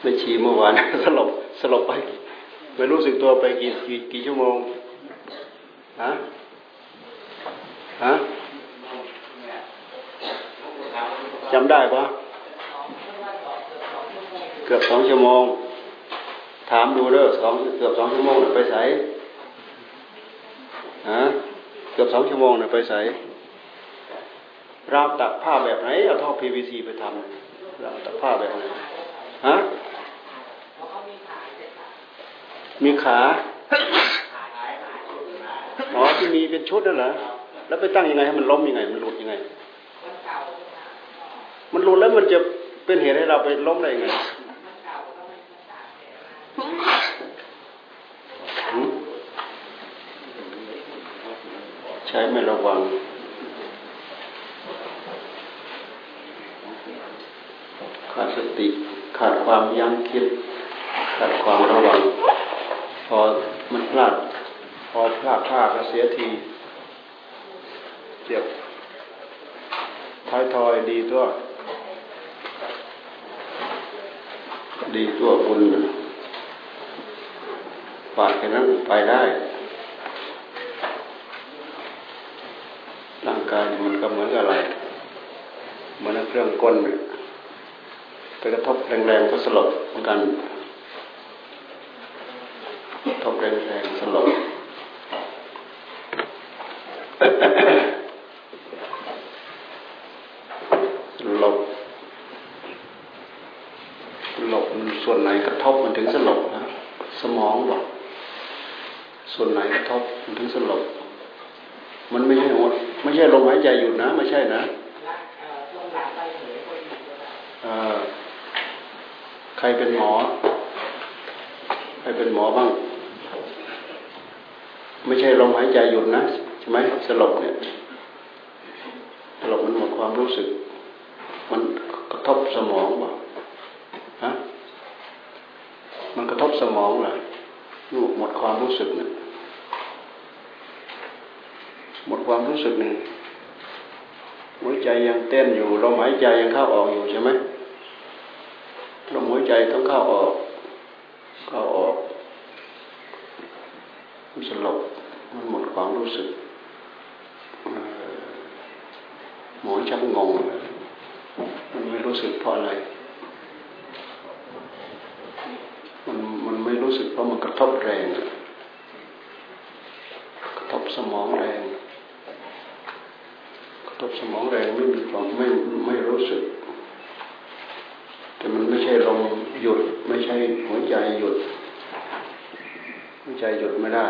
ไม่ชีเมื่อวานสลบสลบไป ไม่รู้สึกตัวไปกี่กี่กี่ชั่วโมงฮะฮะจำได้ปะเกือบสองชั่วโมง ถามดูเด้อสองเกือบสองชั่วโมงไปใส่ฮะเกือบสองชั่วโมงเนี่ยไปใส่ ราวตักผ้าแบบไหนเอาท่อ PVC ไปทำราวตักผ้าแบบไหนฮะมีขาอ๋อที่มีเป็นชุดนั่นเหรอแล้วไปตั้งยังไงให้มันล้มยังไง มันหลุดยังไง มันหลุดแล้วมันจะเป็นเหตุให้เราไปล้มได้ยังไงใช้ไม่ระวัง ขาดสติ ขาดความยั้งคิด ขาดความระวัง พอมันพลาด พอพลาดพลาดก็เสียทีเจ็บท้ายทอยดีตัว ดีตัวบุญฝาดแค่นั้นไปได้ ร่างกายมันก็เหมือนกับอะไร เหมือนเครื่องกล ไปกระทบแรงๆก็สลบเหมือนกันทบแรงๆสลบหลบหลบส่วนไหนกระทบมันถึงสลบนะสมองบอกส่วนไหนกระทบมันถึงสลบมันไม่ใช่หัวไม่ใช่ลมหายใจหยุดนะ ไม่ใช่นะใค รเป็นหมอ ใครเป็นหมอบ้าง ไม่ใช่ลมหายใจหยุดนะใช่ไหมสลบเนี่ยสลบมันหมดความรู้สึก มันกระทบสมองบ่ฮะมันกระทบสมองเหรอลูกหมดความรู้สึกเนี่ยหมดความรู้สึกหนึ่งหัวใจยังเต้นอยู่ลมหายใจยังเข้าออกอยู่ใช่ไหมลมหัวใจต้อง เข้าออก เข้าออกมันสลบมันหมดความรู้สึกหมอชักงงมันไม่รู้สึกเพราะอะไรมันมันไม่รู้สึกเพราะมันกระทบแรง กระทบสมองแรง กระทบสมองแรงไม่มีความไม่ไม่รู้สึกแต่มันไม่ใช่ลม หยุดไม่ใช่หัวใจหยุด หัวใจหยุดไม่ได้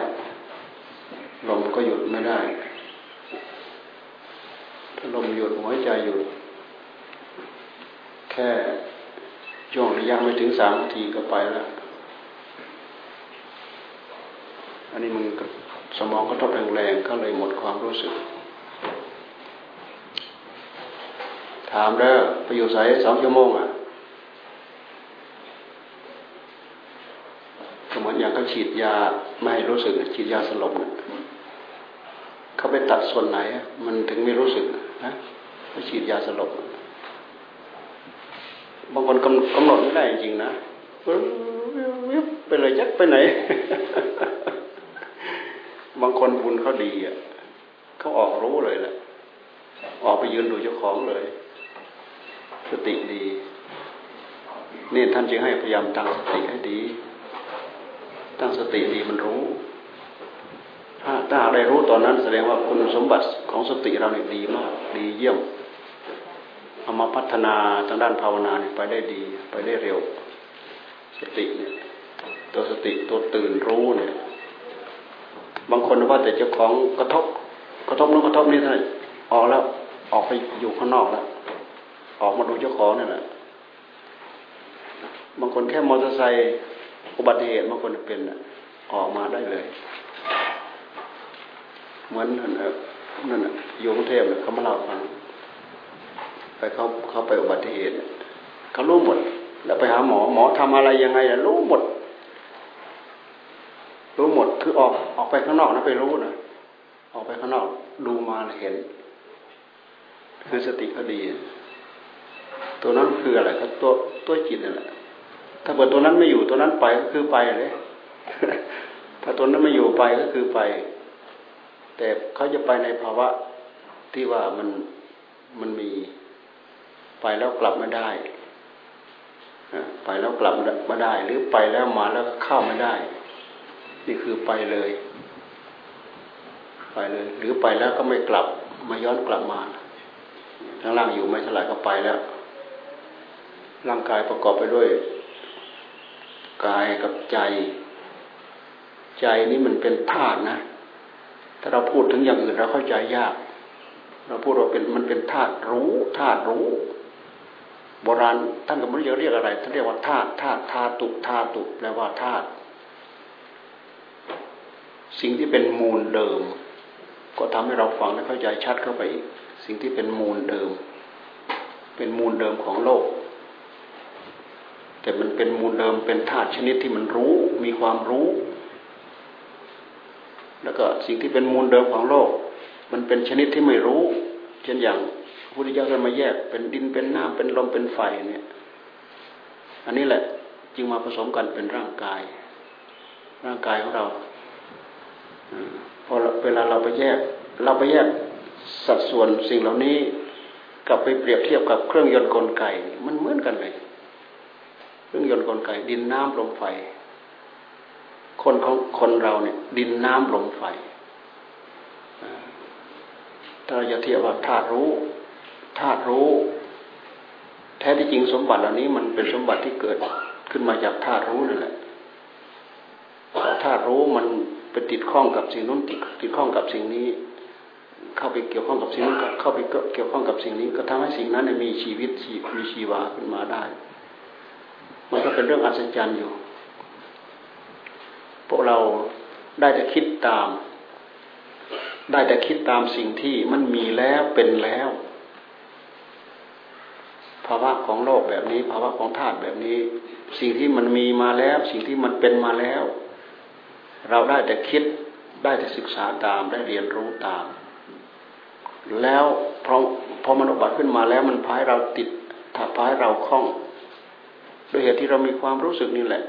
ลมก็หยุดไม่ได้ถ้าลมหยุดหัวใจหยุด แค่ช่วงระยะไม่ถึงสามนาทีก็ไปแล้วอันนี้มันสมองกระทบแรงๆก็เลยหมดความรู้สึก ถามแล้วไปอยู่ใส่สองชั่วโมงอะก็เหมือนอย่างเขา ฉีดยาไม่ให้รู้สึกฉีดยาสลบเขาไปตัดส่วนไหน มันถึงไม่รู้สึกนะเขาฉีดยาสลบบางคนกำกำหนดไม่ได้จริงนะวิบไปเลยยักไปไหน บางคนบุญเขาดีอะเขาออกรู้เลยแหละออกไปยืนดูเจ้าของเลย สติดีนี่ท่านจึงให้พยายามตั้งสติให้ดี ตั้งสติดีมันรู้ ถ้าถ้าได้รู้ตอนนั้น แสดงว่าคุณสมบัติของสติเราเนี่ยดีมาก ดีเยี่ยมเอามาพัฒนาทางด้านภาวนาเนี่ยไปได้ดี ไปได้เร็ว สติเนี่ย ตัวสติตัวตื่นรู้เนี่ย บางคนว่าแต่เจ้าของกระทบ กระทบนู้นกระทบนี่เท่านั้นออกแล้วออกไปอยู่ข้างนอกแล้วออกมาดูเจ้าของนี่แหละบางคนแค่มอเตอร์ไซค์ อุบัติเหตุบางคนเป็นออกมาได้เลย เหมือนนั่นนั่นอยู่กรุงเทพเขามาเล่าฟังไปเขาเขาไปอุบัติเหตุเขารู้หมด แล้วไปหาหมอหมอทำอะไรยังไงรู้หมด รู้หมดคือออกออกไปข้างนอกนะไปรู้นะออกไปข้างนอกดูมาเห็น คือสติเขาดี ตัวนั้นคืออะไรก็ตัวตัวจิตนั่นแหละ ถ้าเกิดตัวนั้นไม่อยู่ตัวนั้นไปก็คือไปเลย ถ้าตัวนั้นไม่อยู่ไปก็คือไป แต่เขาจะไปในภาวะที่ว่ามันมันมีไปแล้วกลับไม่ได้ไปแล้วกลับมาได้ หรือไปแล้วมาแล้วเข้าไม่ได้ นี่คือไปเลย ไปเลย หรือไปแล้วก็ไม่กลับมาย้อนกลับมาข้างล่างอยู่ไม่เท่าไหร่ก็ไปแล้วร่างกายประกอบไปด้วย กายกับใจ ใจนี้มันเป็นธาตุนะ ถ้าเราพูดถึงอย่างอื่นเราเข้าใจยาก เราพูดว่าเป็นมันเป็นธาตุรู้ธาตุรู้ โบราณท่านก็ไม่รู้จะเรียกอะไรท่านเรียกว่าธาตุธาตุธาตุธาตุแปลว่าธาตุสิ่งที่เป็นมูลเดิม ก็ทำให้เราฟังและเข้าใจชัดเข้าไปอีกสิ่งที่เป็นมูลเดิม เป็นมูลเดิมของโลก แต่มันเป็นมูลเดิมเป็นธาตุชนิดที่มันรู้มีความรู้ แล้วก็สิ่งที่เป็นมูลเดิมของโลก มันเป็นชนิดที่ไม่รู้ เช่นอย่างพระพุทธเจ้าท่านมาแยก เป็นดินเป็นน้ำเป็นลมเป็นไฟเนี่ย อันนี้แหละจึงมาผสมกันเป็นร่างกาย ร่างกายของเราพอเวลาเราไปแยก เราไปแยกสัดส่วนสิ่งเหล่านี้ กับไปเปรียบเทียบกับเครื่องยนต์กลไกมันเหมือนกันเลย รื่องยนต์กลไก ดินน้ำลมไฟ คนของคนเราเนี่ย ดินน้ำลมไฟถ้าเราจะเทียบว่าธาตุรู้ธาตุรู้ แท้ที่จริงสมบัติเหล่านี้ มันเป็นสมบัติที่เกิดขึ้นมาจากธาตุรู้นั่นแหละธาตุรู้มันไปติดข้องกับสิ่งนู้นติดติดข้องกับสิ่งนี้ เข้าไปเกี่ยวข้องกับสิ่งนู้นเข้าไปเกี่ยวข้องกับสิ่งนี้ ก็ทำให้สิ่งนั้นมีชีวิตมีชีวาขึ้นมาได้ มันก็เป็นเรื่องอัศจรรย์อยู่ พวกเราได้แต่คิดตาม ได้แต่คิดตามสิ่งที่มันมีแล้วเป็นแล้ว ภาวะของโลกแบบนี้ ภาวะของธาตุแบบนี้ สิ่งที่มันมีมาแล้ว สิ่งที่มันเป็นมาแล้ว เราได้แต่คิดได้แต่ศึกษาตามได้เรียนรู้ตาม แล้วพอพอมันอุบัติขึ้นมาแล้วมันพายเราติดถ้าพายเราคล้อง ด้วยเหตุที่เรามีความรู้สึกนี่แหละ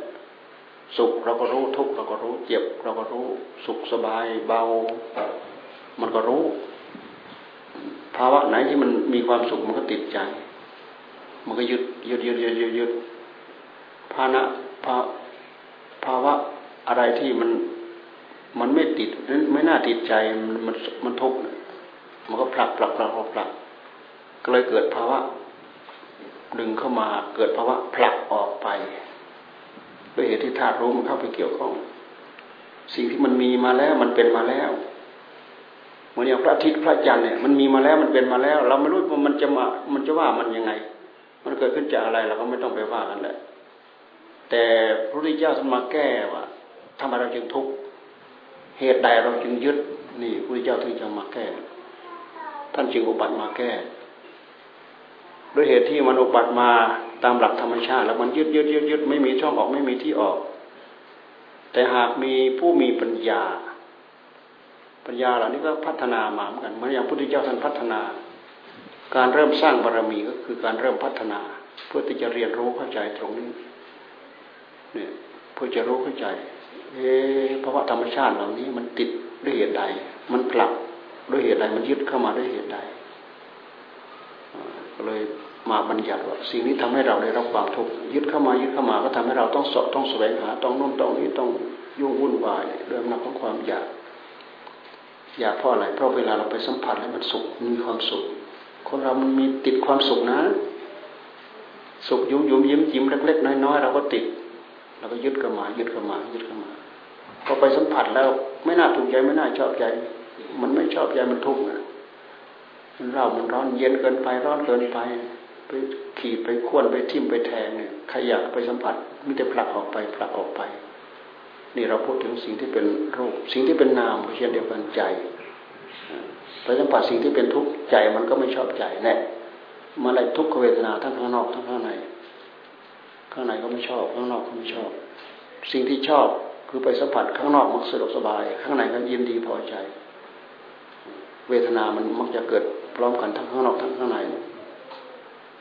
สุขเราก็รู้ทุกข์เราก็รู้เจ็บ เราก็รู้สุขสบายเบา มันก็รู้ ภาวะไหนที่มันมีความสุขมันก็ติดใจ มันก็ยึดยึดยึดยึดยึดยึดภาณะภาภาวะอะไรที่มันมันไม่ติดไม่น่าติดใจมันมันมันทุกข์มันก็ผลักผลักผลักผลักก็เลยเกิดภาวะ ดึงเข้ามาเกิดภาวะผลักออกไปด้วยเหตุที่ธาตุรู้มันเข้าไปเกี่ยวข้อง สิ่งที่มันมีมาแล้วมันเป็นมาแล้วเหมือนอย่างพระอาทิตย์พระจันทร์เนี่ยมันมีมาแล้วมันเป็นมาแล้ว เราไม่รู้ว่ามันจะมามันจะว่ามันยังไง มันเกิดขึ้นจากอะไรเราก็ไม่ต้องไปว่ากันแหละแต่พระพุทธเจ้าท่านมาแก้ว่าทำไมเราจึงทุกข์เหตุใดเราจึงยึด นี่พระพุทธเจ้าถึงจะมาแก้ ท่านจึงอุบัติมาแก้ ด้วยเหตุที่มันอุบัติมาตามหลักธรรมชาติ แล้วมันยึดยึดยึดยึดไม่มีช่องออกไม่มีที่ออกแต่หากมีผู้มีปัญญา ปัญญาเหล่านี้ก็พัฒนามาเหมือนกันเหมือนอย่างพระพุทธเจ้าท่านพัฒนา การเริ่มสร้างบารรมีก็คือการเริ่มพัฒนา เพื่อที่จะเรียนรู้เข้าใจตรงนี้เนี่ยเพื่อจะรู้เข้าใจ เอ๊เพราะว่าธรรมชาติเหล่านี้มันติดด้วยเหตุใด มันผลักด้วยเหตุใดมันยึดเข้ามาด้วยเหตุใด เลยมาบัญญัติว่าสิ่งนี้ทำให้เราได้รับความทุกข์ยึดเข้ามายึดเข้ามาก็ทำให้เราต้องสอบต้องแสวงหาต้องนู่นต้องนี้ต้องยุ่งวุ่นวายเรื่องนักของความอยากอยากเพราะอะไรเพราะเวลาเราไปสัมผัสแล้วมันสุขมีความสุข คนเรามันมีติดความสุขนะ สุขยุ่มยุ่มยิ้มยิ้มเล็ก ๆ น้อยๆเราก็ติดเราก็ยึดเข้ามา ยึดเข้ามายึดเข้ามาพอไปสัมผัสแล้ว ไม่น่าถูกใจไม่น่าชอบใจ มันไม่ชอบใจมันทุกข์นะ เรามันร้อนเย็นเกินไปร้อนเกินไป ไปขี่ไปข่วนไปทิ่มไปแทงเนี่ยใครอยากไปสัมผัสมิแต่ผลักออกไปผลักออกไป นี่เราพูดถึงสิ่งที่เป็นรูป สิ่งที่เป็นนามเช่นเดียวกันใจไปสัมผัสสิ่งที่เป็นทุกข์ใจมันก็ไม่ชอบใจแน่มาอะไรทุกขเวทนาทั้งข้างนอกทั้งข้างใน ข้างในก็ไม่ชอบข้างนอกก็ไม่ชอบ สิ่งที่ชอบคือไปสัมผัสข้างนอกมันสะดวกสบาย ข้างในก็ยินดีพอใจ เวทนามันมักจะเกิด พร้อมกันทั้งข้างนอกทั้งข้างใน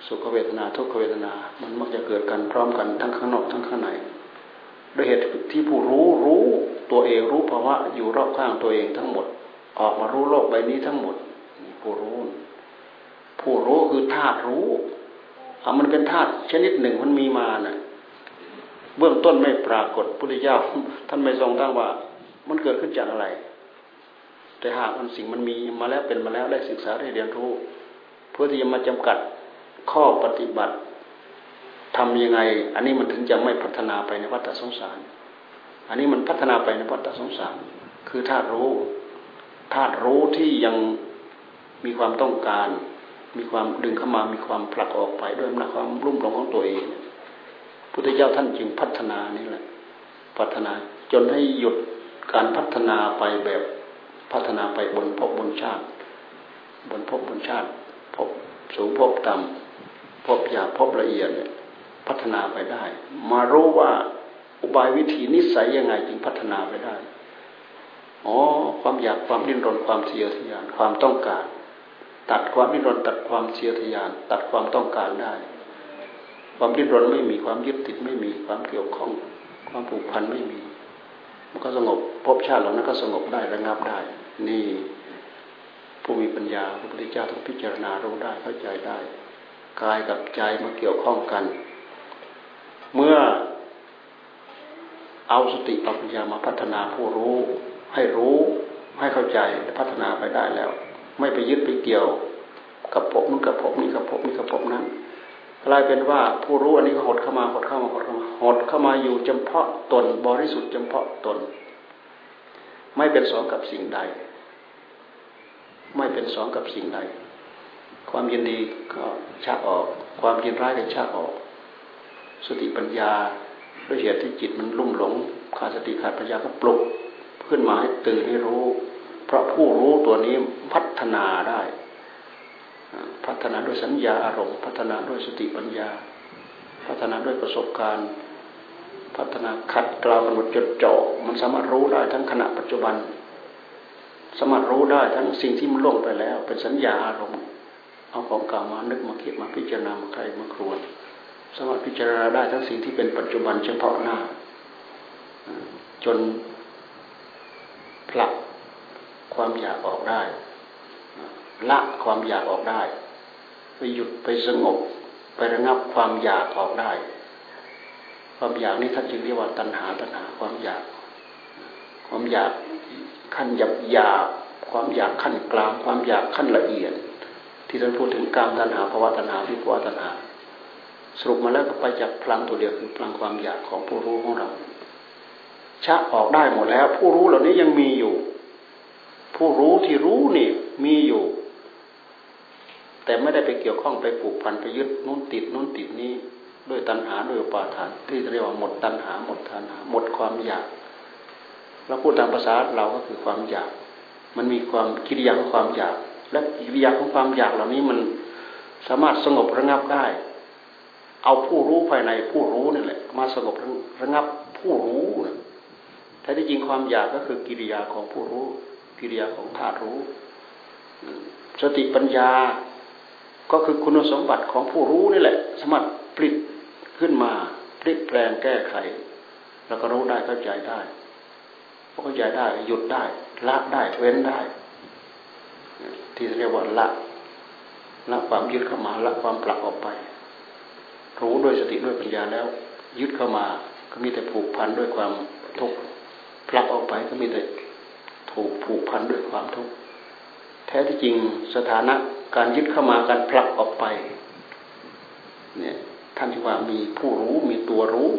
สุขเวทนาทุกขเวทนา มันมักจะเกิดกันพร้อมกันทั้งข้างนอกทั้งข้างในด้วยเหตุที่ผู้รู้รู้ตัวเองรู้ภาวะอยู่รอบข้างตัวเองทั้งหมด ออกมารู้โลกใบนี้ทั้งหมดผู้รู้ผู้รู้คือธาตุรู้เอามันเป็นธาตุชนิดหนึ่งมันมีมานะ่ะเบื้องต้นไม่ปรากฏพุทธเจ้าท่านไม่ทรงตั้งว่า มันเกิดขึ้นจากอะไร แต่หากมันสิ่งมันมีมาแล้วเป็นมาแล้วได้ศึกษาได้เรียนรู้ เพื่อที่จะมาจำกัดข้อปฏิบัติทำยังไง อันนี้มันถึงจะไม่พัฒนาไปในวัฏสงสาร อันนี้มันพัฒนาไปในวัฏสงสาร คือธาตุรู้ธาตุรู้ที่ยังมีความต้องการ มีความดึงเข้ามามีความผลักออกไปด้วยอำนาจความรุ่มหลงของตัวเองพุทธเจ้าท่านจึงพัฒนานี่แหละ พัฒนาจนให้หยุดการพัฒนาไปแบบ พัฒนาไปบนภพบนชาติ บนภพบนชาติภพสูงภพต่ำภพหยาบภพละเอียดเนี่ยพัฒนาไปได้ มารู้ว่าอุบายวิธีนิสัยยังไงจึงพัฒนาไปได้อ๋อความอยากความดิ้นรนความเสียทยานความต้องการ ตัดความดิ้นรนตัดความเสียทยาน ตัดความต้องการได้ ความดิ้นรนไม่มีความยึดติดไม่มีความเกี่ยวข้อง ความผูกพันไม่มี มันก็สงบภพชาติเหล่านั้นก็สงบได้ระงับได้ นี่ผู้มีปัญญาพระพุทธเจ้าต้องพิจารณารู้ได้เข้าใจได้กายกับใจมาเกี่ยวข้องกัน เมื่อเอาสติปัญญามาพัฒนาผู้รู้ ให้รู้ให้เข้าใจพัฒนาไปได้แล้ว ไม่ไปยึดไปเกี่ยว กับภพนู้นกับภพนี้กับภพนี้กับภพนั้นกลายเป็นว่าผู้รู้อันนี้ก็หดเข้ามาหดเข้ามาหดเข้ามาหดเข้ามาอยู่เฉพาะตนบริสุทธิ์เฉพาะตน ไม่เป็นสองกับสิ่งใด ไม่เป็นสองกับสิ่งใด ความยินดีก็ชักออก ความยินร้ายก็ชักออก สติปัญญาด้วยเหตุที่จิตมันลุ่มหลงขาดสติขาดปัญญาก็ปลุกขึ้นมาให้ตื่นให้รู้ เพราะผู้รู้ตัวนี้พัฒนาได้ พัฒนาด้วยสัญญาอารมณ์ พัฒนาด้วยสติปัญญา พัฒนาด้วยประสบการณ์ พัฒนาขัดกลาวกำหนดจดจ่อมันสามารถรู้ได้ทั้งขณะปัจจุบัน สามารถรู้ได้ทั้งสิ่งที่มันล่วงไปแล้ว เป็นสัญญาอารมณ์ เอาของเก่ามานึกมาคิดมาพิจารณามาใครมาครวนสามารถพิจารณาได้ทั้งสิ่งที่เป็นปัจจุบันเฉพาะหน้า จนผลักความอยากออกได้ ละความอยากออกได้ ไปหยุดไปสงบ ไประงับความอยากออกได้ ความอยากนี้ท่านจึงเรียกว่าตัณหาตัณหาความอยาก ความอยาก ขั้นหยาบหยาบความอยากขั้นกลาง ความอยากขั้นละเอียด ที่ท่านพูดถึงกามตัณหาภาวะตัณหาวิภวะตัณหา สรุปมาแล้วก็ไปจากพลังตัวเดียวคือพลังความอยากของผู้รู้ของเราชักออกได้หมดแล้ว ผู้รู้เหล่านี้ยังมีอยู่ ผู้รู้ที่รู้นี่มีอยู่ แต่ไม่ได้ไปเกี่ยวข้องไปผูกพันไปยึดนู้นติดนู้นติดนี้ ด้วยตัณหาด้วยปาทาน ที่เรียกว่าหมดตัณหาหมดตัณหา หมดความอยาก เราพูดตามภาษาเราก็คือความอยาก มันมีความกิริยาของความอยาก และกิริยาของความอยากเหล่านี้มันสามารถสงบระงับได้ เอาผู้รู้ภายในผู้รู้นี่แหละ มาสงบระงับผู้รู้แท้ที่จริงความอยากก็คือกิริยาของผู้รู้ กิริยาของธาตุรู้ สติปัญญาก็คือคุณสมบัติของผู้รู้นี่แหละ สามารถผลิตขึ้นมาพลิกแปลงแก้ไข แล้วก็รู้ได้เข้าใจได้ เข้าใจได้ หยุดได้ ละได้ เว้นได้ ที่เรียกว่าละ ละความยึดเข้ามา ละความปลักออกไป รู้ด้วยสติด้วยปัญญาแล้ว ยึดเข้ามา ก็มีแต่ผูกพันด้วยความทุกข์ผลักออกไปก็มีแต่ถูกผูกพันด้วยความทุกข์แท้ที่จริงสถานะการยึดเข้ามาการผลักออกไป เนี่ยท่านที่ว่ามีผู้รู้มีตัวรู้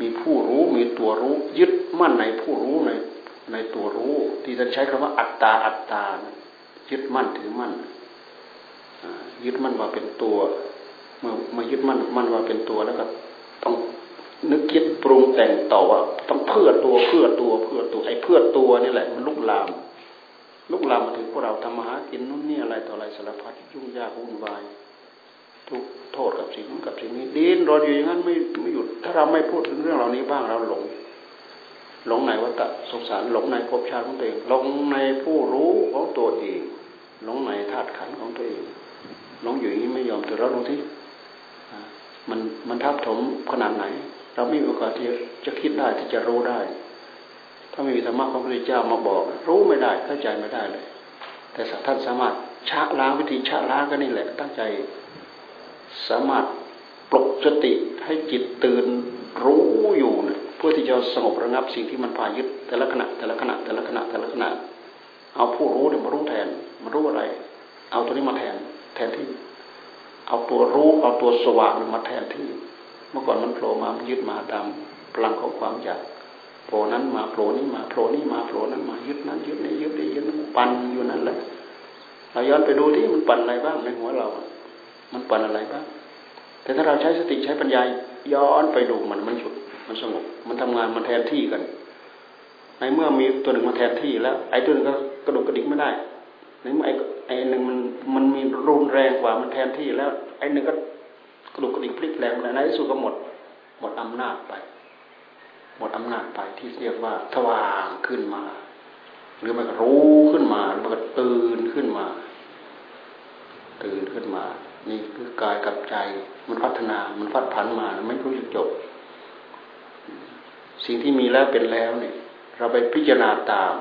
มีผู้รู้มีตัวรู้ ยึดมั่นในผู้รู้ในในตัวรู้ ที่ท่านใช้คำว่าอัตตาอัตตา ยึดมั่นถือมั่นยึดมั่นว่าเป็นตัวเมามายึดมั่นมั่นว่าเป็นตัวแล้วก็ต้องนึกคิดปรุงแต่งต่อว่าต้องเพื่อตัวเพื่อตัวเพื่อตัวไอ้เพื่อตัวนี่แหละมันลุกลาม ลุกลามมาถึงพวกเราทำมาหากินนู่นนี่อะไรต่ออะไรสารพัดยุ่งยากวุ่นวาย ทุกโทษกับสิ่งนู้นกับสิ่งนี้ดิ้นรนอยู่อย่างนั้นไม่ไม่หยุดถ้าเราไม่พูดถึงเรื่องเหล่านี้บ้างเราหลง หลงในวัฏสงสารหลงในภพชาติของตัวเองหลงในผู้รู้ของตัวเองหลงในธาตุขันธ์ของตัวเองหลงอยู่อย่างนี้ไม่ยอมตื่นเราดูที่มันมันทับถมขนาดไหน เราไม่มีโอกาสที่จะคิดได้ที่จะรู้ได้ ถ้าไม่มีธรรมะของพระพุทธเจ้ามาบอก รู้ไม่ได้เข้าใจไม่ได้เลย แต่ท่านสามารถชะล้างวิธีชะล้างก็นี่แหละ ตั้งใจ สามารถปลุกสติให้จิตตื่นรู้อยู่เนี่ยเพื่อที่จะสงบระงับสิ่งที่มันพายึดแต่ละขณะแต่ละขณะแต่ละขณะแต่ละขณะเอาผู้รู้เนี่ยมารู้แทนมารู้อะไร เอาตัวนี้มาแทนแทนที่ เอาตัวรู้เอาตัวสว่างมาแทนที่ เมื่อก่อนมันโผล่มามันยึดมาตามพลังของความอยากโผล่นั้นมาโผล่นี้มาโผล่นี้มาโผล่นั้นมายึดนั้นยึดนี้ยึดนี้ยึดนั้นปั่นอยู่นั่นแหละเราย้อนไปดูที่มันปั่นอะไรบ้างในหัวเรา มันปั่นอะไรบ้าง แต่ถ้าเราใช้สติใช้ปัญญาย้อนไปดูมันมันหยุดมันสงบ มันทำงานมันแทนที่กัน ในเมื่อมีตัวหนึ่งมาแทนที่แล้ว ไอ้ตัวนึงก็กระดุกกระดิกไม่ได้ในเมื่อไอ้ไอ้หนึ่งมันมันมีรุนแรงกว่ามันแทนที่แล้ว ไอ้หนึ่งก็กระดุกกระดิกพลิกแรงในที่สุดก็หมด หมดอำนาจไป หมดอำนาจไปที่เรียกว่าทว่างขึ้นมา หรือมันก็รู้ขึ้นมาหรือมันก็ตื่นขึ้นมา ตื่นขึ้นมา นี่คือกายกับใจ มันพัฒนา มันพัดผันมา ไม่รู้จะจบ สิ่งที่มีแล้วเป็นแล้วเนี่ย เราไปพิจารณาตาม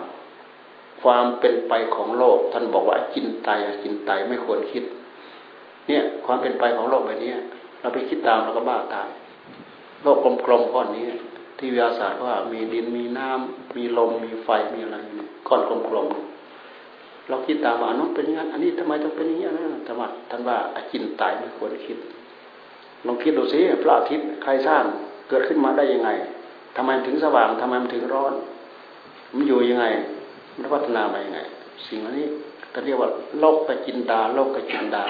ความเป็นไปของโลก ท่านบอกว่าจินไตจินไตไม่ควรคิด เนี่ย ความเป็นไปของโลกแบบนี้เราไปคิดตามเราก็บ้าตาย โลกกลมๆก้อนนี้ ที่วิทยาศาสตร์ว่ามีดินมีน้ำมีลมมีไฟมีอะไรก้อนกลมๆ เราคิดตามว่านนั้นเป็นอย่างนั้นอันนี้ทำไมต้องเป็นอย่างนี้นะธรรมะท่านว่าอจินไตไม่ควรคิดลองคิดดูสิพระอาทิตย์ใครสร้างเกิดขึ้นมาได้ยังไงทำไมถึงสว่างทำไมมันถึงร้อน มันอยู่ยังไง มันพัฒนาไปยังไง สิ่งนี้ก็เรียกว่าโลกกจินดาโลกกจินดา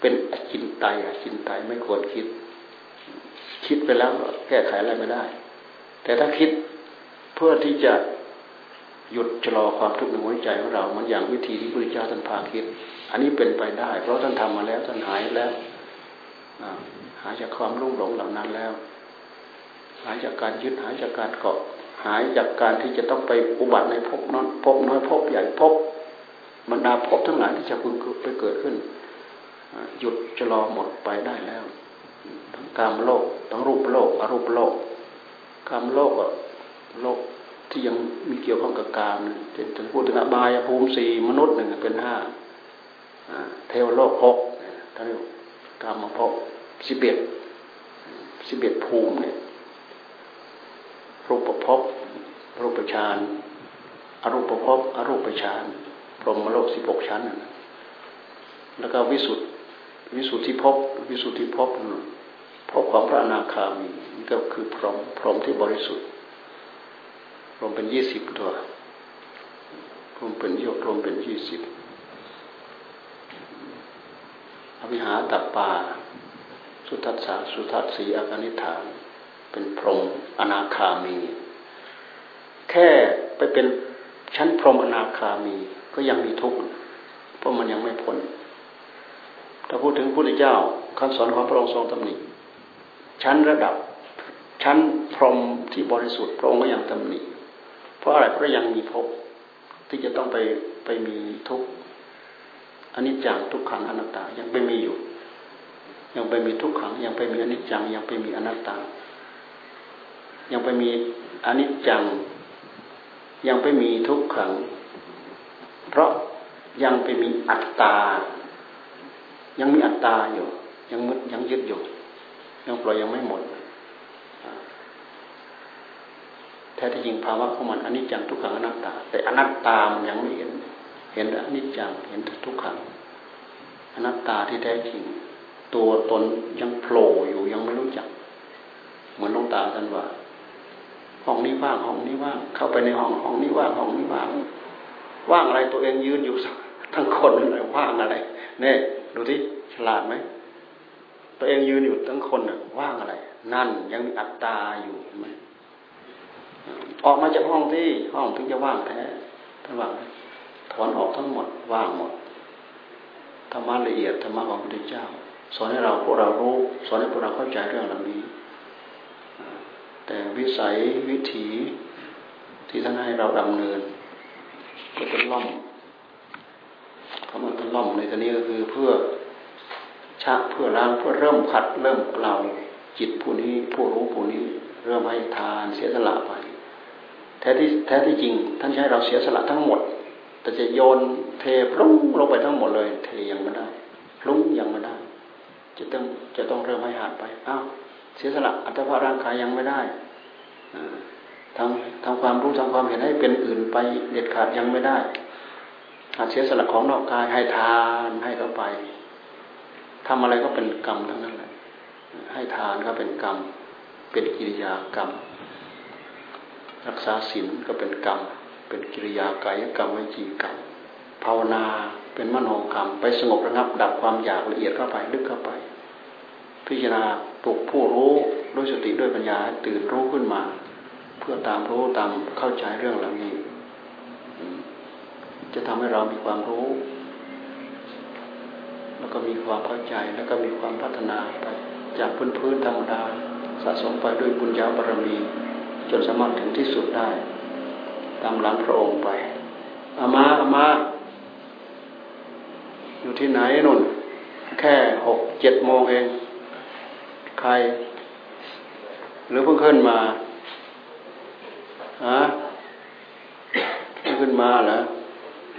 เป็นอจินไตอจินไตไม่ควรคิด คิดไปแล้วแก้ไขอะไรไม่ได้ แต่ถ้าคิดเพื่อที่จะ หยุดชะลอความทุกข์ในหัวใจของเรามันอย่างวิธีที่พระพุทธเจ้าท่านพาคิด อันนี้เป็นไปได้ เพราะท่านทำมาแล้วท่านหายแล้วหายจากความรุ่งหลงเหล่านั้นแล้ว หายจากการยึดหายจากการเกาะ หายจากการที่จะต้องไปอุบัติในภพนั้นภพน้อยภพใหญ่ภพบรรดาภพทั้งหลายที่จะพึงไปเกิดขึ้นหยุดจะรอหมดไปได้แล้ว ทั้งกามโลกทั้งรูปโลกอรูปโลกกามโลกโลก ที่ยังมีเกี่ยวข้องกับกามเป็นพูดถึงอบายภูมิสี่มนุษย์หนึ่งเป็นห้าเทวโลกหกท่านเรียกกามภพสิบเอ็ดสิบเอ็ดภูมิเนี่ยรูปภพรูปฌานอรูปภพอรูปฌานพรหมโลกสิบหกชั้นแล้วก็วิสุทธิวิสุทธิภพวิสุทธิภพภพของพระอนาคามีนี่ก็คือพรหมพรหมที่บริสุทธิ์ รวมเป็นยี่สิบตัว รวมเป็นยกรวมเป็นยี่สิบอวิหาตัปปาสุทัสสาสุทัสสีอากานิฐาน เป็นพรหมอนาคามี แค่ไปเป็นชั้นพรหมอนาคามีก็ยังมีทุกข์เพราะมันยังไม่พ้นถ้าพูดถึงพระพุทธเจ้าคำสอนของพระองค์ทรงตำหนิชั้นระดับชั้นพรหมที่บริสุทธิ์พระองค์ก็ยังตำหนิ เพราะอะไรเพราะยังมีภพที่จะต้องไปไปมีทุกข์อันนี้จังทุกขังอนัตตายังไปมีอยู่ ยังไปมีทุกขัง ยังไปมีอนิจจัง ยังไปมีอนัตตา ยังไปมีอนิจจัง ยังไปมีทุกขัง เพราะยังไปมีอัตตา ยังมีอัตตาอยู่ ยังมึดยังยึดอยู่ยังปล่อยยังไม่หมด แท้ที่จริงภาวะของมันอนิจจังทุกขังอนัตตา แต่อนัตตามันยังไม่เห็น เห็นอนิจจังเห็นทุกขังอนัตตาที่แท้จริง ตัวตนยังโผล่อยู่ยังไม่รู้จัก เหมือนลงตาท่านว่า ห้องนี้ว่างห้องนี้ว่าง เข้าไปในห้องห้องนี้ว่างห้องนี้ว่าง ว่างอะไรตัวเองยืนอยู่ทั้งคนอะไรว่างอะไรเนี่ยดูที่ฉลาดไหมตัวเองยืนอยู่ทั้งคนน่ะว่างอะไร นั่นยังมีอัตตาอยู่เห็นไหม ออกมาจากห้องที่ห้องถึงจะว่างแท้ท่านว่างถอนออกทั้งหมดว่างหมดธรรมะละเอียดธรรมะของพระพุทธเจ้า สอนให้เราพวกเรารู้ สอนให้พวกเราเข้าใจเรื่องเหล่านี้ แต่วิสัยวิถีที่ท่านให้เราดำเนิน ก็เป็นล่อมล่อมในที่นี้ก็คือเพื่อชักเพื่อล้างเพื่อเริ่มขัดเริ่มเปล่าจิตผู้นี้ผู้รู้ผู้นี้ เริ่มให้ทานเสียสละไป แท้ที่แท้ที่จริง ท่านใช้เราเสียสละทั้งหมด แต่จะโยนเทพลุ่งลงไปทั้งหมดเลยเทยังไม่ได้พลุ่งยังไม่ได้ จะต้องจะต้องเริ่มให้หัดไปอ้าวเสียสละอัตภาพร่างกายยังไม่ได้ทำทำความรู้ทำความเห็นให้เป็นอื่นไปเด็ดขาดยังไม่ได้อาเสียสละของนอกกายให้ทานให้เข้าไปทำอะไรก็เป็นกรรมทั้งนั้นแหละให้ทานก็เป็นกรรม เป็นกิริยากรรม รักษาศีลก็เป็นกรรม เป็นกิริยากายกรรมวิจีกรรม ภาวนาเป็นมโนกรรม ไปสงบระงับ ดับความอยากละเอียดเข้าไปลึกเข้าไป พิจารณาปลุกผู้รู้ด้วยสติด้วยปัญญาตื่นรู้ขึ้นมา เพื่อตามรู้ตามเข้าใจเรื่องเหล่านี้จะทำให้เรามีความรู้ แล้วก็มีความเข้าใจแล้วก็มีความพัฒนาไปจากพื้นพื้นธรรมดา สะสมไปด้วยบุญญาบารมี จนสามารถถึงที่สุดได้ ตามหลังพระองค์ไปอามาอามา อยู่ที่ไหนนุ่น แค่หกเจ็ดโมงเอง ใคร หรือเพิ่งขึ้นมาฮะเพิ่งขึ้นมาเหรอ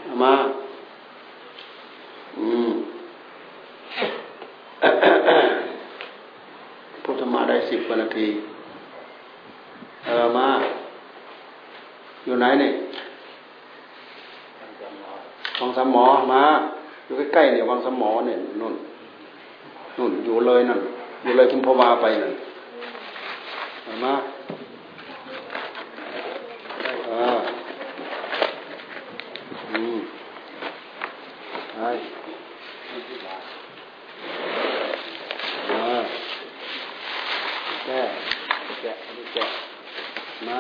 อามา อืมพุทธมาได้สิบกวนาที เออมา อยู่ไหนเนี่ยวังสมอมา อยู่ใกล้ๆเนี่ยวังสมอเนี่ยนุ่นนุ่นอยู่เลยนั่นอยู่เลยคุมพวาไปนั่นมาเอออืมไปมาแก่แกะอันนี้แกะมา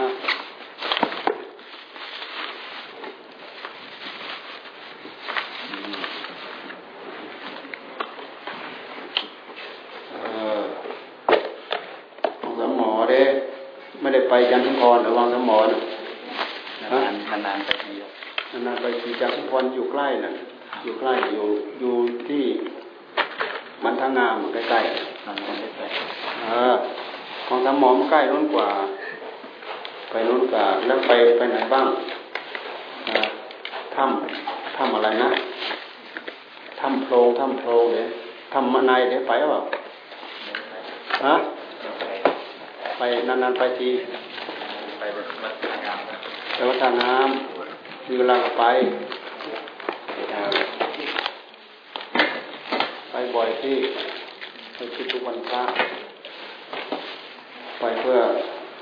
ไม่ได้ไปจันทร์พรหรือวังสมรนานนานไปทีนานไปทีจันทร์พรอยู่ใกล้น่ะ อยู่ใกล้อยู่อยู่ที่มันทางงามใกล้ๆมันใกล้ๆเออ ของสมอมใกล้นู้นกว่า ไปนู้นกว่าแล้วไปไปไหนบ้างถ้ำถ้ำอะไรนะถ้ำโพรงถ้ำโพรงเนี่ยถ้ำมะนายเดี๋ยวไปหรือเปล่าฮะไปนานๆไปทีไปวัดทางน้ำไปวัดทางน้ำมีเวลาก็ไปไปบ่อยที่ไปคิดทุกวันพระ ไปเพื่อ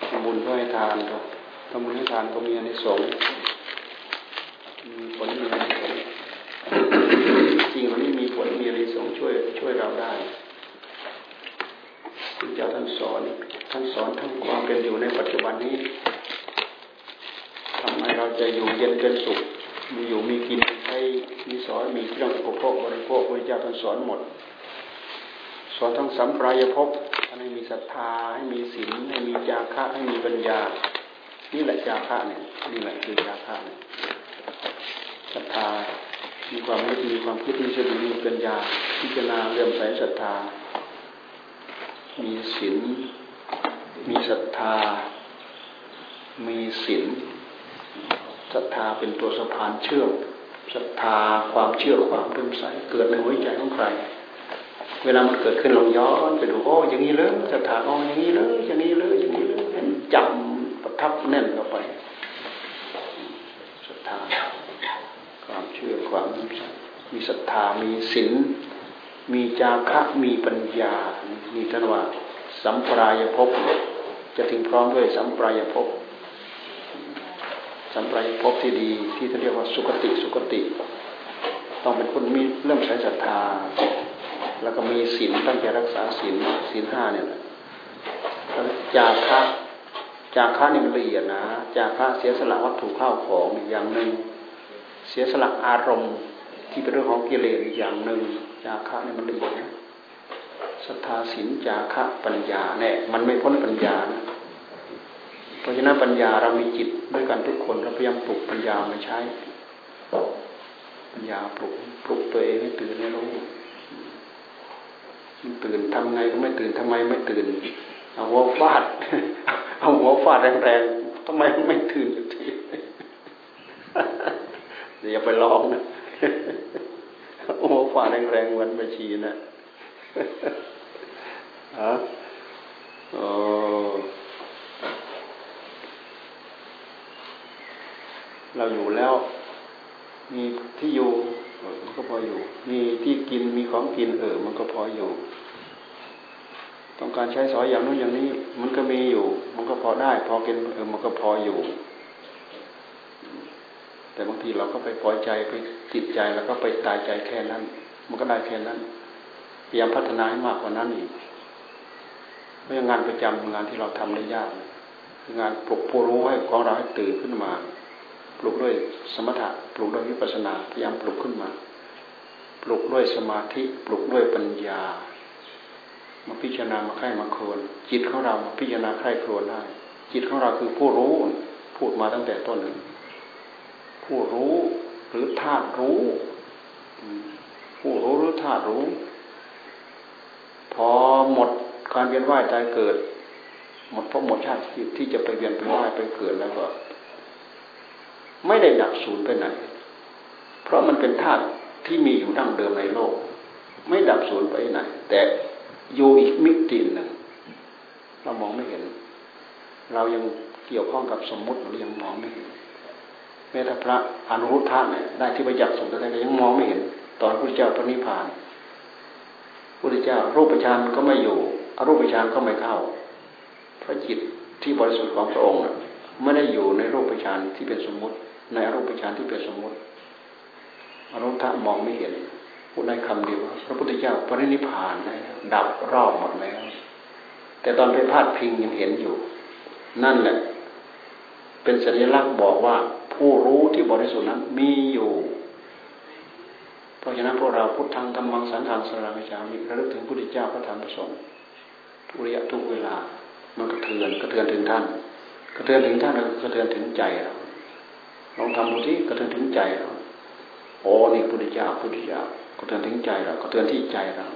ทำบุญเพื่อให้ทานก็ทำบุญให้ทานก็มีอนิสงส์มีผลมีอนิสงส์จริงวันนี้มีผลมีอนิสงส์ช่วยช่วยเราได้คุณเจ้าท่านสอนท่านสอนทั้งความเป็นอยู่ในปัจจุบันนี้ทำไมเราจะอยู่เย็นเป็นสุขมีอยู่มีกินใช้มีสอนมีเครื่องอุปโภคบริโภคพระเจ้าท่านสอนหมด สอนทั้งสัมปรายภพ มีศรัทธา ให้มีศีลให้มีจาคะให้มีปัญญา นี่แหละจาคะเนี่ยนี่แหละคือจาคะเนี่ยศรัทธา มีความรู้มีความคิดมีสติมีปัญญา พิจารณาเรื่อมใสศรัทธา มีศีลมีศรัทธา มีศีลศรัทธาเป็นตัวสะพานเชื่อมศรัทธาความเชื่อความเริ่มใสเกิดในหัวใจของใคร เวลามันเกิดขึ้นลองย้อนไปดูโอ้อย่างนี้เลยศรัทธาอ๋ออย่างนี้เลยอย่างนี้เลยอย่างนี้เลยจำประทับแน่นเข้าไปศรัทธาความเชื่อความมีศรัทธามีศีลมีจาคะมีปัญญามีท่านว่า สัมปรายภพจะถึงพร้อมด้วยสัมปรายภพสัมปรายภพที่ดีที่เขาเรียกว่าสุคติสุคติ ต้องเป็นคนมีเริ่มใช้ศรัทธา แล้วก็มีศีลตั้งใจรักษาศีลศีลห้าเนี่ยแหละจาคะจากคะนี่มันละเอียดนะ จาคะเสียสละวัตถุข้าวของอย่างหนึ่ง เสียสละอารมณ์ที่เป็นเรื่องของกิเลสอีกอย่างหนึ่ง จากคะนี่มันละเอียดนะศรัทธาศีลจาคะปัญญาเนี่ยมันไม่พ้นปัญญานะเพราะฉะนั้นปัญญาเรามีจิตด้วยกันทุกคนเราพยายามปลุกปัญญามาใช้ปัญญาปลุกปลุกตัวเองให้ตื่นให้รู้ ตื่นทำไงก็ไม่ตื่นทำไมไม่ตื่น เอาหัวฟาด เอาหัวฟาดแรงๆทำไมไม่ตื่นสักทีอย่าไปลองนะโอ้ฟาดแรงๆวันไปชีนะฮะโอ้เราอยู่แล้ว มีที่อยู่ มันก็พออยู่ มีที่กินมีของกินเออ มันก็พออยู่ ต้องการใช้สอยอย่างนู้นอย่างนี้ มันก็มีอยู่ มันก็พอได้ พอกินเออ มันก็พออยู่ แต่บางทีเราก็ไปพอยใจไปติดใจแล้วก็ไปตายใจแค่นั้น มันก็ได้แค่นั้น พยายามพัฒนาให้มากกว่านั้นอีกเพราะงานประจำงานที่เราทำได้ยากคืองานปลุกผู้รู้ให้ของเราให้ตื่นขึ้นมา ปลุกด้วยสมถะปลุกด้วยวิปัสนาพยายามปลุกขึ้นมา ปลุกด้วยสมาธิปลุกด้วยปัญญา มาพิจารณามาไข้มาครนจิตของเรามาพิจารณาไข้ครนได้ จิตของเราคือผู้รู้พูดมาตั้งแต่ต้นหนึ่งผู้รู้หรือธาตุรู้ ผู้รู้หรือธาตุรู้ พอหมดการเวียนว่ายตายเกิด หมดพบหมดชาติที่จะไปเวียนไปว่ายไปเกิดแล้วก็ ไม่ได้ดับสูญไปไหน เพราะมันเป็นธาตุที่มีอยู่ดั้งเดิมในโลก ไม่ดับสูญไปไหน แต่อยู่อีกมิติหนึ่ง เรามองไม่เห็น เรายังเกี่ยวข้องกับสมมุติเรายังมองไม่เห็นแม้แต่พระอนุรุทธะเนี่ยได้ที่ประจักษ์สมแต่ก็ยังมองไม่เห็น ตอนพระเจ้าปณิพานพระเจ้ารูปฌานก็ไม่อยู่อรูปฌานก็ไม่เข้า พระจิตที่บริสุทธิ์ของพระองค์ไม่ได้อยู่ในรูปฌานที่เป็นสมมุติ ในอรูปฌานที่เป็นสมมติอรูปธมองไม่เห็นพูดได้คำเดียวพระพุทธเจ้าปรินิพานได้ดับรอบหมดแล้ว แต่ตอนไปพาดพิงยังเห็นอยู่ นั่นแหละ เป็นสัญลักษณ์บอกว่า ผู้รู้ที่บริสุทธิ์นั้นมีอยู่ เพราะฉะนั้นพวกเราพุทธังธรรมังสังฆังสรังจามิระลึกถึงพระพุทธเจ้าพระธรรมพระสงฆ์ทุกระยะทุกเวลา มันกระเทือนกระเทือนถึงท่านกระเทือนถึงท่านแล้วกระเทือนถึงใจเรา ลองทำดูที่กระเทือนถึงใจเราโอ้นี่พุทธเจ้าพุทธเจ้ากระเทือนถึงใจเรากระเทือนที่ใจเรา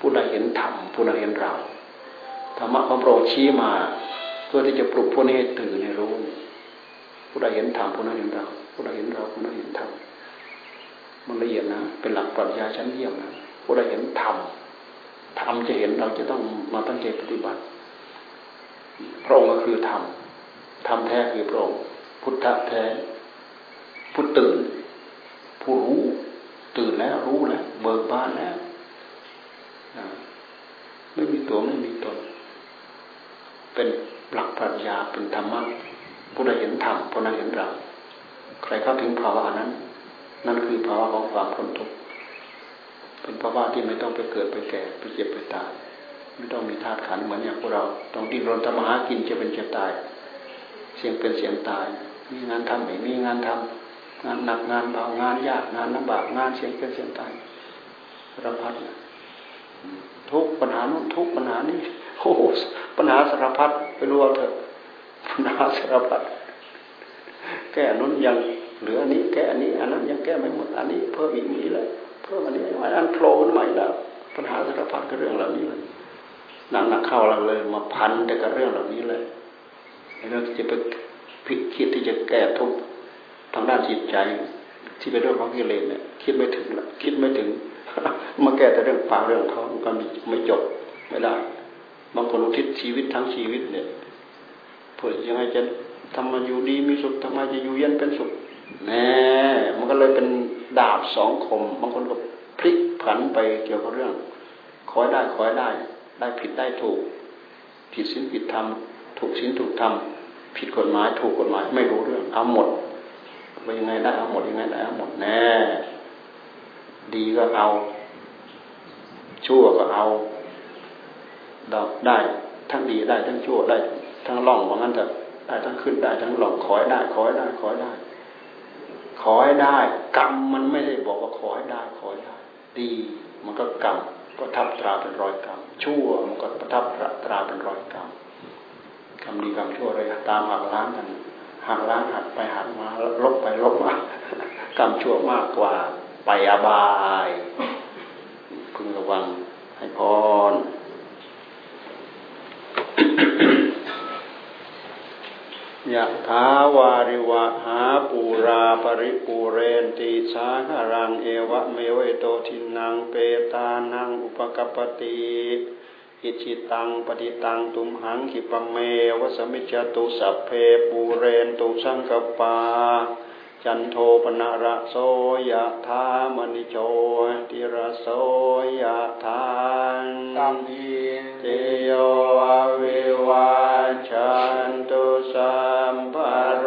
ผู้ใดเห็นธรรมผู้ใดเห็นเราธรรมะของพระองค์ชี้มาเพื่อที่จะปลุกพวกนี้ให้ตื่นให้รู้ผู้ใดเห็นธรรมผู้นั้นเห็นเราผู้ใดเห็นเราผู้นั้นเห็นธรรมมันละเอียดนะเป็นหลักปรัชญาชั้นเยี่ยมนะผู้ใดเห็นธรรมธรรมจะเห็นเราจะต้องมาตั้งใจปฏิบัติ พระองค์ก็คือธรรมธรรมแท้คือพระองค์ พุทธะแท้ผู้ตื่น ผู้รู้ตื่นแล้วรู้แล้วเบิกบานแล้วไม่มีตัวไม่มีตน เป็นหลักปรัชญาเป็นธรรมะผู้ใดเห็นธรรมผู้นั้นเห็นเราใครเข้าถึงภาวะนั้น นั่นคือภาวะของความพ้นทุกข์เป็นภาวะที่ไม่ต้องไปเกิดไปแก่ไปเจ็บไปตายไม่ต้องมีธาตุขันเหมือนอย่างพวกเรา ต้องดิ้นรนทำมาหากินจะเป็นจะตาย เสียงเป็นเสียงตาย มีงานทำไม่มีงานทำงานหนักงานเบางานยากงานลำบากงานเสียงเป็นเสียงตายรพัดทุกปัญหานู้นทุกปัญหานี้โอ้ปัญหาสารพัดไปรู้เอาเถอะปัญหาสารพัดแก้นู้นยังเหลืออันนี้แก้อันนี้อันนั้นยังแก้ไม่หมดอันนี้เพิ่มอีกมีเลยเพิ่มอันนี้อันโผล่ขึ้นใหม่แล้วปัญหาสารพัดก็เรื่องเหล่านี้เลยหนักหนักเข้าเราเลย มาพันแต่กับเรื่องเหล่านี้เลยเรื่องที่จะไป พิคิดที่จะแก้ทุกทางด้านจิตใจ ที่เป็นเรื่องของกิเลสเนี่ยคิดไม่ถึงละคิดไม่ถึงมาแก้แต่เรื่องปากเรื่องท้องก็ไม่จบไม่ได้บางคนอุทิศชีวิตทั้งชีวิตเนี่ยเพื่อยังไงจะทำมาอยู่ดีมีสุขทำไมจะอยู่เย็นเป็นสุขแน่มันก็เลยเป็นดาบสองคม บางคนก็พลิกผันไปเกี่ยวกับเรื่องคอยได้คอยได้ ได้ผิดได้ถูก ผิดศีลผิดธรรมถูกศีลถูกธรรม ผิดกฎหมายถูกกฎหมายไม่รู้เรื่องเอาหมดไปยังไงได้เอาหมดยังไงได้เอาหมดแน่ดีก็เอา ชั่วก็เอาได้ทั้งดีได้ทั้งชั่วได้ ทั้งล่องว่างั้นจะได้ทั้งขึ้นได้ทั้งล่องขอให้ได้ขอให้ได้ขอให้ได้ ขอให้ได้ กรรมมันไม่ได้บอกว่าขอให้ได้ขอให้ได้ ดีมันก็กรรมก็ทับตราเป็นรอยกรรมชั่วมันก็ประทับตราเป็นรอยกรรม รรมดีกรรมชั่วอะไรตามหักล้างกันหักล้างหักไปหักมาลบไปลบมากรรมชั่วมากกว่าไปอบายพึงระวังให้พรยะถาวาริวะหาปูราปริปูเรนติสาหารังเอวะเมวะโตทินังเปตานังอุปกปติ อิชิตังปฏิตังตุมหังขิปเมวสมิจตุสัพเพปูเรนตุสังกปา จันโทปนะระโสยะธามณิโชติระโสยะธาตัมพีเตโยวิวาชันตุสัมภโร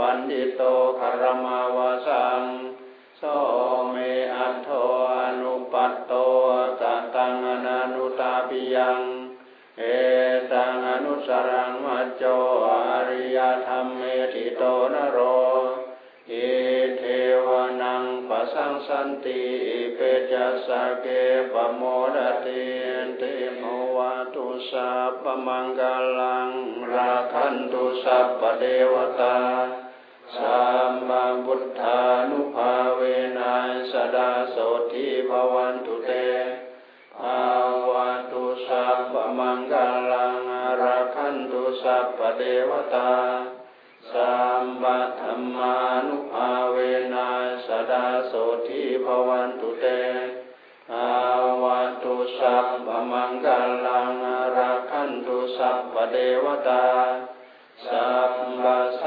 ปันดิโตคารมาวาสังโสเมอัตโทอนุปัตโตกตังอนานุตาปิยังเอตังอนุสรังมัจโจอริยธรรมเมติโตนโรอิเทวนังปะสังสันติเปจัสเกปโมดติเตโมวะตุสัพมังกลังราคันตุสัพเทวตา สัมมาบุทธานุภาเวนัยสดาโสทิภวันตุเตภาวะตุสัพพมังกลังอาราคันตุสัพพเทวตาสัมบัตธรรมานุภาเวนัยสดาโสทิภวันตุเตภาวะตุสัพพมังกลังอาราคันตุสัพพเทวตาสัมบัษ